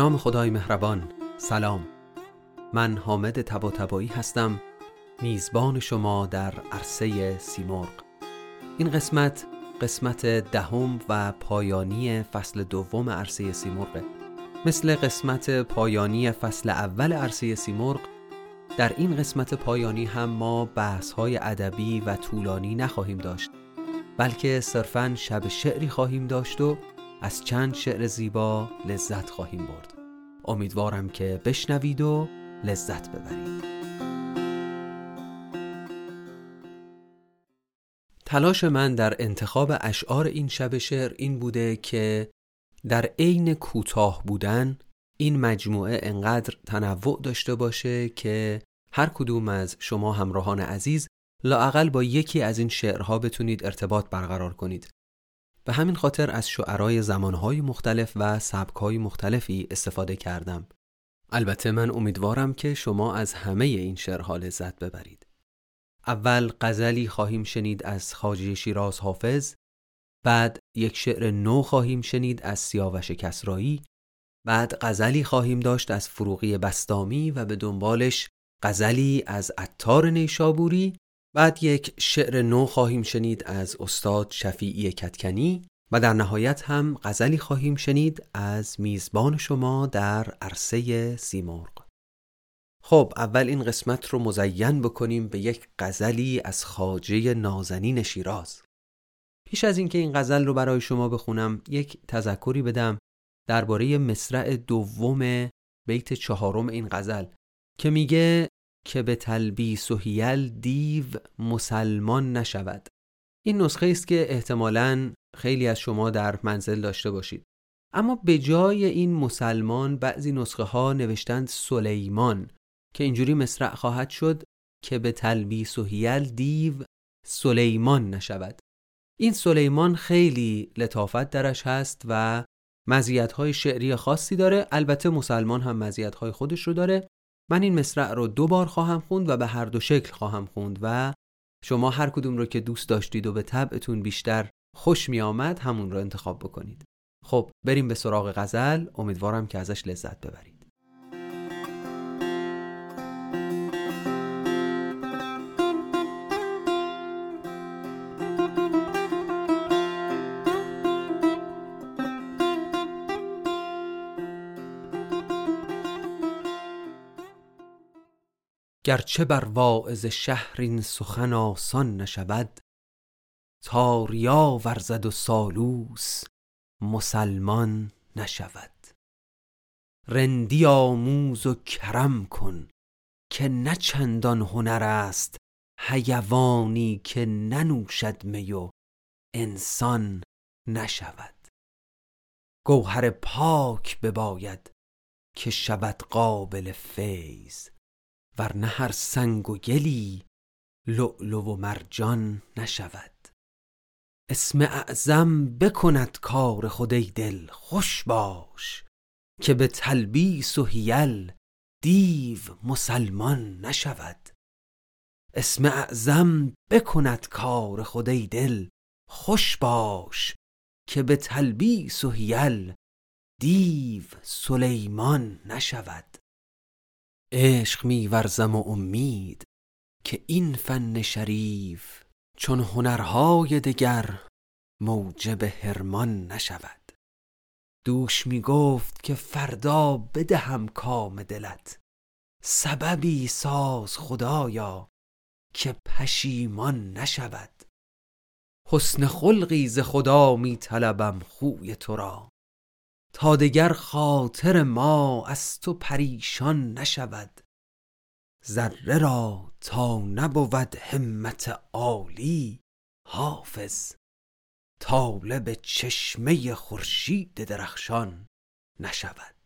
نام خدای مهربان. سلام. من حامد تبا هستم. میزبان شما در عرصه سیمرغ. این قسمت قسمت دهم و پایانی فصل دوم عرصه سیمرغه مثل قسمت پایانی فصل اول عرصه سیمرغ در این قسمت پایانی هم ما بحث های ادبی و طولانی نخواهیم داشت بلکه صرفا شب شعری خواهیم داشت و از چند شعر زیبا لذت خواهیم برد. امیدوارم که بشنوید و لذت ببرید. تلاش من در انتخاب اشعار این شب شعر این بوده که در عین کوتاه بودن این مجموعه انقدر تنوع داشته باشه که هر کدوم از شما همراهان عزیز لاقل با یکی از این شعرها بتونید ارتباط برقرار کنید. به همین خاطر از شعرهای زمانهای مختلف و سبکهای مختلفی استفاده کردم. البته من امیدوارم که شما از همه این شعرها لذت ببرید. اول غزلی خواهیم شنید از خاجه شیراز حافظ بعد یک شعر نو خواهیم شنید از سیاوش کسرایی بعد غزلی خواهیم داشت از فروغی بستامی و به دنبالش غزلی از عطار نیشابوری بعد یک شعر نو خواهیم شنید از استاد شفیعی کتکنی و در نهایت هم غزلی خواهیم شنید از میزبان شما در عرصه سیمرغ. خب اول این قسمت رو مزین بکنیم به یک غزلی از خاجه نازنین شیراز. پیش از اینکه این غزل رو برای شما بخونم یک تذکری بدم درباره مصرع دوم بیت چهارم این غزل که میگه که به تلبیس و هیل دیو مسلمان نشود. این نسخه است که احتمالاً خیلی از شما در منزل داشته باشید. اما به جای این مسلمان بعضی نسخه ها نوشتند سلیمان که اینجوری مصرع خواهد شد که به تلبیس و هیل دیو سلیمان نشود. این سلیمان خیلی لطافت درش هست و های شعری خاصی داره. البته مسلمان هم های خودش رو داره. من این مصرع رو دو بار خواهم خوند و به هر دو شکل خواهم خوند و شما هر کدوم رو که دوست داشتید و به طبعتون بیشتر خوش می آمد همون رو انتخاب بکنید. خب بریم به سراغ غزل. امیدوارم که ازش لذت ببرید. گرچه بر واعظ شهر این سخن آسان نشود تاریا ورزد و سالوس مسلمان نشود. رندی آموز و کرم کن که نه چندان هنر است حیوانی که ننوشد می و انسان نشود. گوهر پاک بباید که شود قابل فیض. ورنه هر سنگ و گلی لؤلؤ و مرجان نشود. اسم اعظم بکند کار خدای دل خوش باش که به تلبیس و هیل دیو مسلمان نشود. اسم اعظم بکند کار خدای دل خوش باش که به تلبیس و هیل دیو سلیمان نشود. عشق میورزم و امید که این فن شریف چون هنرهای دگر موجب هرمان نشود. دوش می گفت که فردا بدهم کام دلت. سببی ساز خدایا که پشیمان نشود. حسن خلقی ز خدا می طلبم خوی تو را. تا دگر خاطر ما از تو پریشان نشود. ذره را تا نبود همت عالی حافظ. طالب چشمه خورشید درخشان نشود.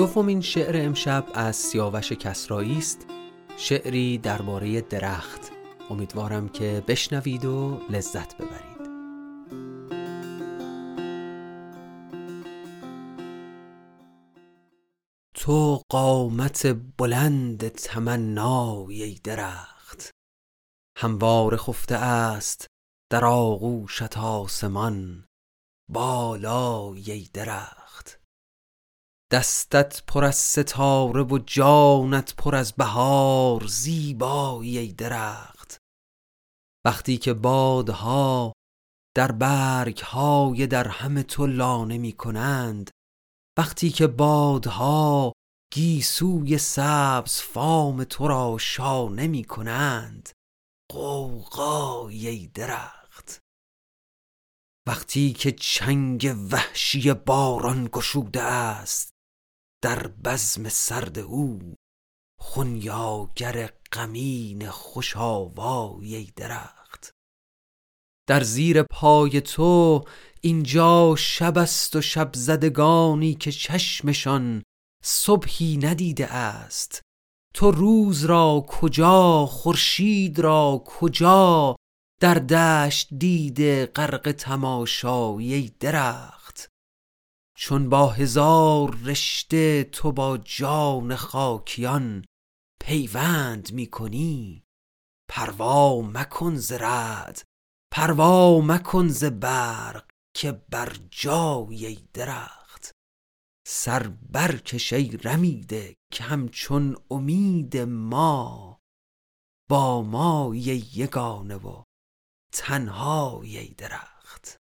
دومین شعر امشب از سیاوش کسرایی است. شعری درباره درخت. امیدوارم که بشنوید و لذت ببرید. تو قامت بلند تمنای درخت. هموار خفته است در آغوشت آسمان. بالای درخت. دستت پر از ستاره و جانت پر از بهار زیبایی ای درخت. وقتی که بادها در برگهای در همه تو لانه می کنند وقتی که بادها گیسوی سبز فام تو را شانه می کنند قوقای ای درخت. وقتی که چنگ وحشی باران گشوده است در بزم سرد او خونیاگر غمین خوش آوای ای درخت. در زیر پای تو اینجا شب است و شب زدگانی که چشمشان صبحی ندیده است. تو روز را کجا خورشید را کجا در دشت دیده غرق تماشایی ای درخت؟ چون با هزار رشته تو با جان خاکیان پیوند می کنی پروا مکن ز رعد پروا مکن ز برق که بر جای ای درخت. سر برکش ای رمیده که همچون امید ما با مایی یگانه و تنهای ای درخت.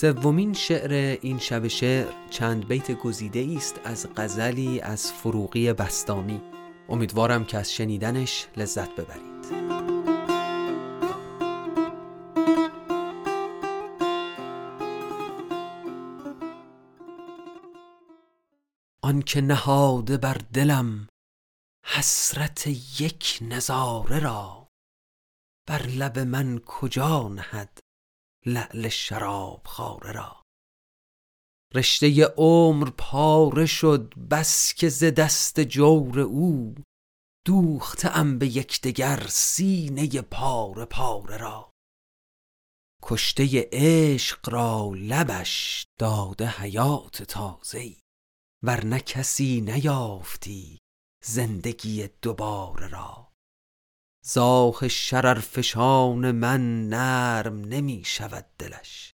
سومین شعر این شب شعر چند بیت گزیده است از غزلی از فروغی بستامی امیدوارم که از شنیدنش لذت ببرید. آنکه نهاده بر دلم حسرت یک نظاره را بر لب من کجا نهد؟ لعل شراب خاره را. رشته عمر پاره شد بس که ز دست جور او دوخته ام به یکدیگر سینه پاره پاره را. کشته عشق را لبش داده حیات تازه ورنه کسی نیافتی زندگی دوباره را. زاخ شررفشان من نرم نمی شود دلش.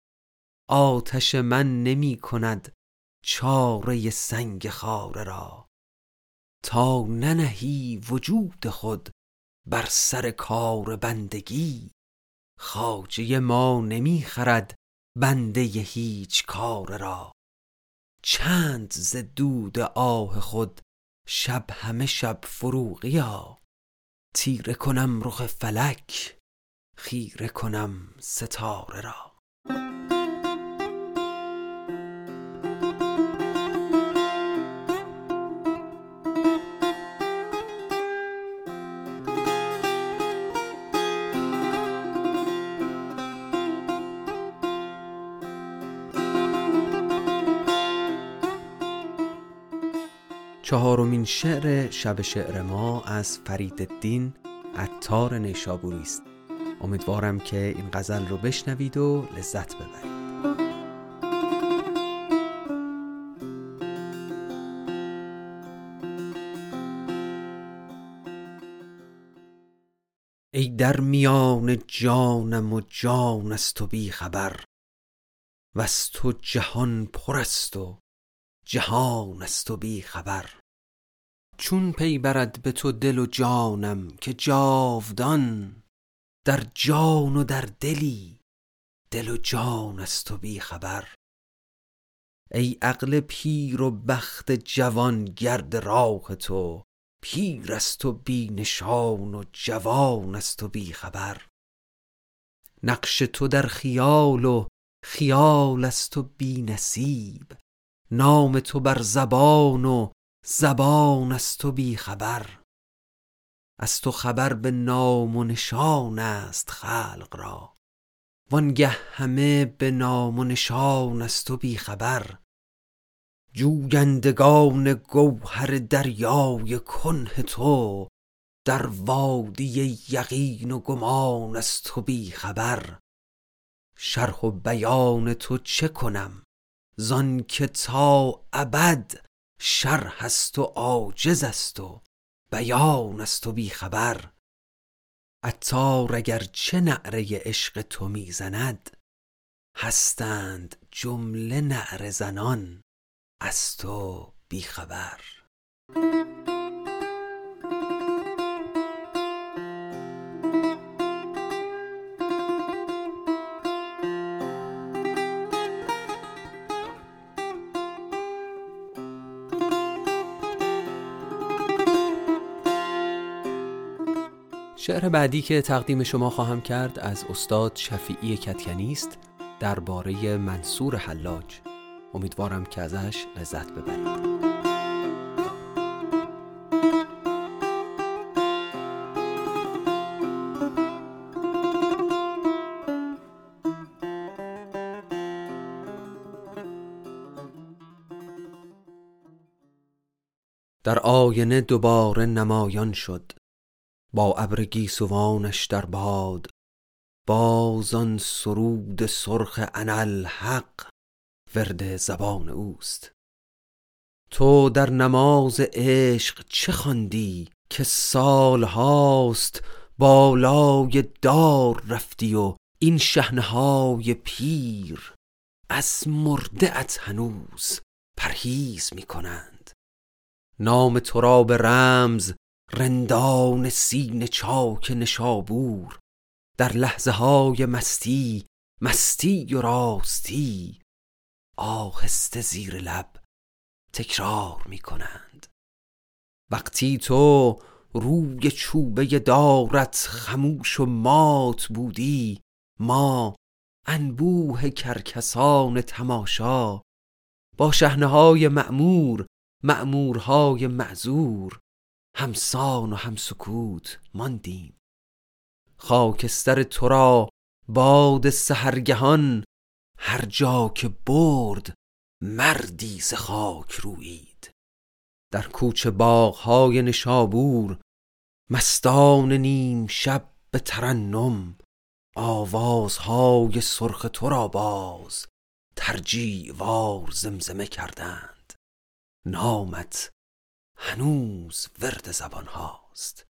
آتش من نمی کند چاره سنگ خاره را. تا ننهی وجود خود بر سر کار بندگی خواجه ما نمی خرد بنده هیچ کاره را. چند ز دود آه خود شب همه شب فروغیا تیره کنم رخ فلک خیره کنم ستاره را. چهارمین شعر شب شعر ما از فرید الدین عطار نیشابوری است. امیدوارم که این غزل رو بشنوید و لذت ببرید. ای در میان جانم و جان است و بی خبر وز تو جهان پر است و جهان است و بی خبر. چون پی برد به تو دل و جانم که جاودان در جان و در دلی دل و جان است و بی خبر. ای عقل پیر و بخت جوان گرد راه تو پیر است و بی نشان و جوان است و بی خبر. نقش تو در خیال و خیال است و بی نصیب. نام تو بر زبان و زبان از تو بی خبر. از تو خبر به نام و نشان است خلق را. وانگه همه به نام و نشان از تو بی خبر. جویندگان گوهر دریای کنه تو در وادی یقین و گمان از تو بی خبر. شرح و بیان تو چه کنم؟ زان که تا ابد شرح است و عاجز است و بیان است و بی خبر عطار اگر چه نعره عشق تو می‌زند هستند جمله نعره زنان از تو بیخبر. شعر بعدی که تقدیم شما خواهم کرد از استاد شفیعی کتکنی است درباره منصور حلاج. امیدوارم که ازش لذت ببرید. در آینه دوباره نمایان شد. با ابر گیسوانش در باد بازان سرود سرخ حق ورد زبان اوست. تو در نماز عشق چه خواندی که سال هاست بالای دار رفتی و این شهنهای پیر از مرده ات هنوز پرهیز می کنند نام تو را به رمز رندان سین چاک نشابور در لحظه های مستی مستی و راستی. آهسته زیر لب تکرار می کنند. وقتی تو روی چوبه دارت خموش و مات بودی ما انبوه کرکسان تماشا با شهنه های معمور معمورهای معذور. همسان و همسکوت ماندیم. خاکستر تو را باد سهرگهان هر جا که برد مردی ز خاک رویید در کوچه باغهای نشابور مستان نیم شب به ترنم آوازهای سرخ تو را باز ترجیع وار زمزمه کردند. نامت هنوز ورد زبان هاست.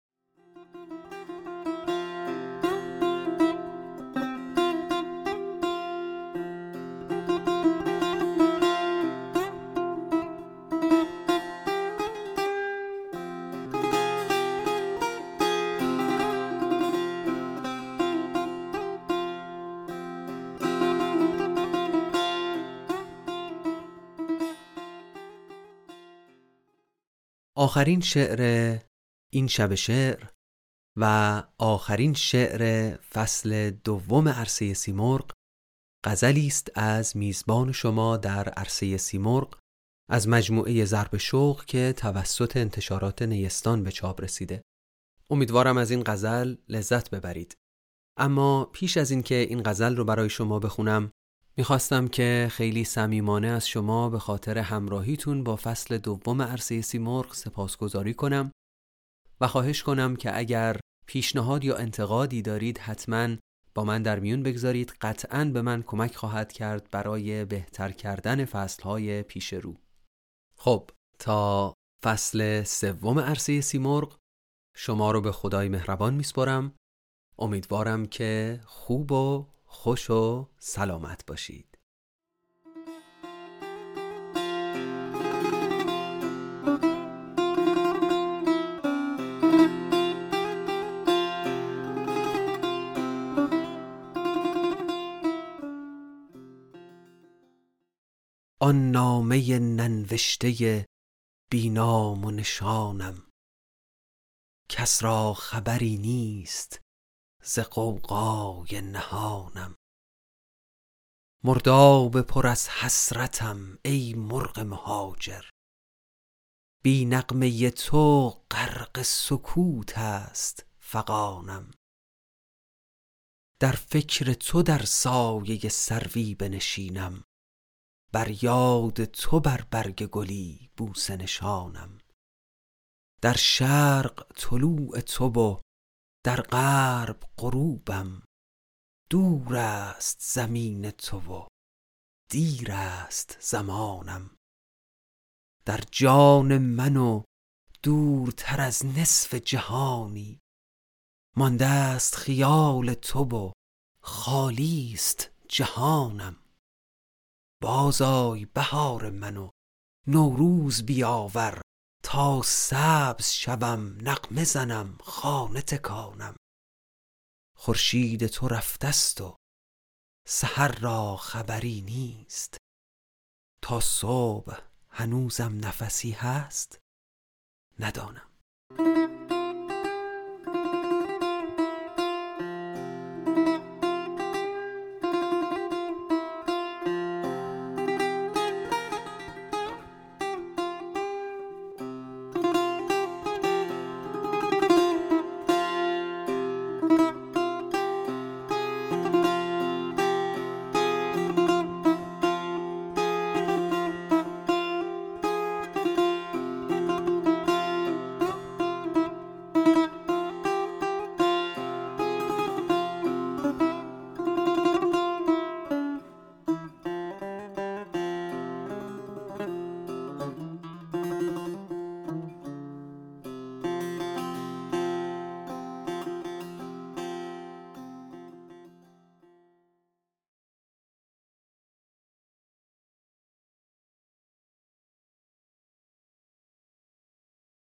آخرین شعر این شب شعر و آخرین شعر فصل دوم عرصه سیمرغ غزلی است از میزبان شما در عرصه سیمرغ از مجموعه ضرب شوق که توسط انتشارات نیستان به چاپ رسیده. امیدوارم از این غزل لذت ببرید. اما پیش از اینکه این غزل رو برای شما بخونم می‌خواستم که خیلی صمیمانه از شما به خاطر همراهیتون با فصل دوم عرصه سیمرغ سپاسگزاری کنم و خواهش کنم که اگر پیشنهاد یا انتقادی دارید حتما با من در میون بگذارید. قطعا به من کمک خواهد کرد برای بهتر کردن فصلهای پیش رو. خب تا فصل سوم عرصه سیمرغ شما رو به خدای مهربان میسپرم امیدوارم که خوب و خوش و سلامت باشید. آن نامه ننوشته بینام و نشانم. کس را خبری نیست ز قوقای نهانم. مرداب پر از حسرتم ای مرغ مهاجر. بی نقمه تو غرق سکوت است فغانم. در فکر تو در سایه سروی بنشینم. بر یاد تو بر برگ گلی بوسه نشانم. در شرق طلوع تو و در غرب غروبم. دور است زمین تو و دیر است زمانم. در جان من و دورتر از نصف جهانی. مانده است خیال تو و خالی است جهانم. بازآی بهار من و نوروز بیاور. تا سبز شوم نغمه زنم خانه تکانم. خورشید تو رفته ست و سحر را خبری نیست. تا صبح هنوزم نفسی هست ندانم.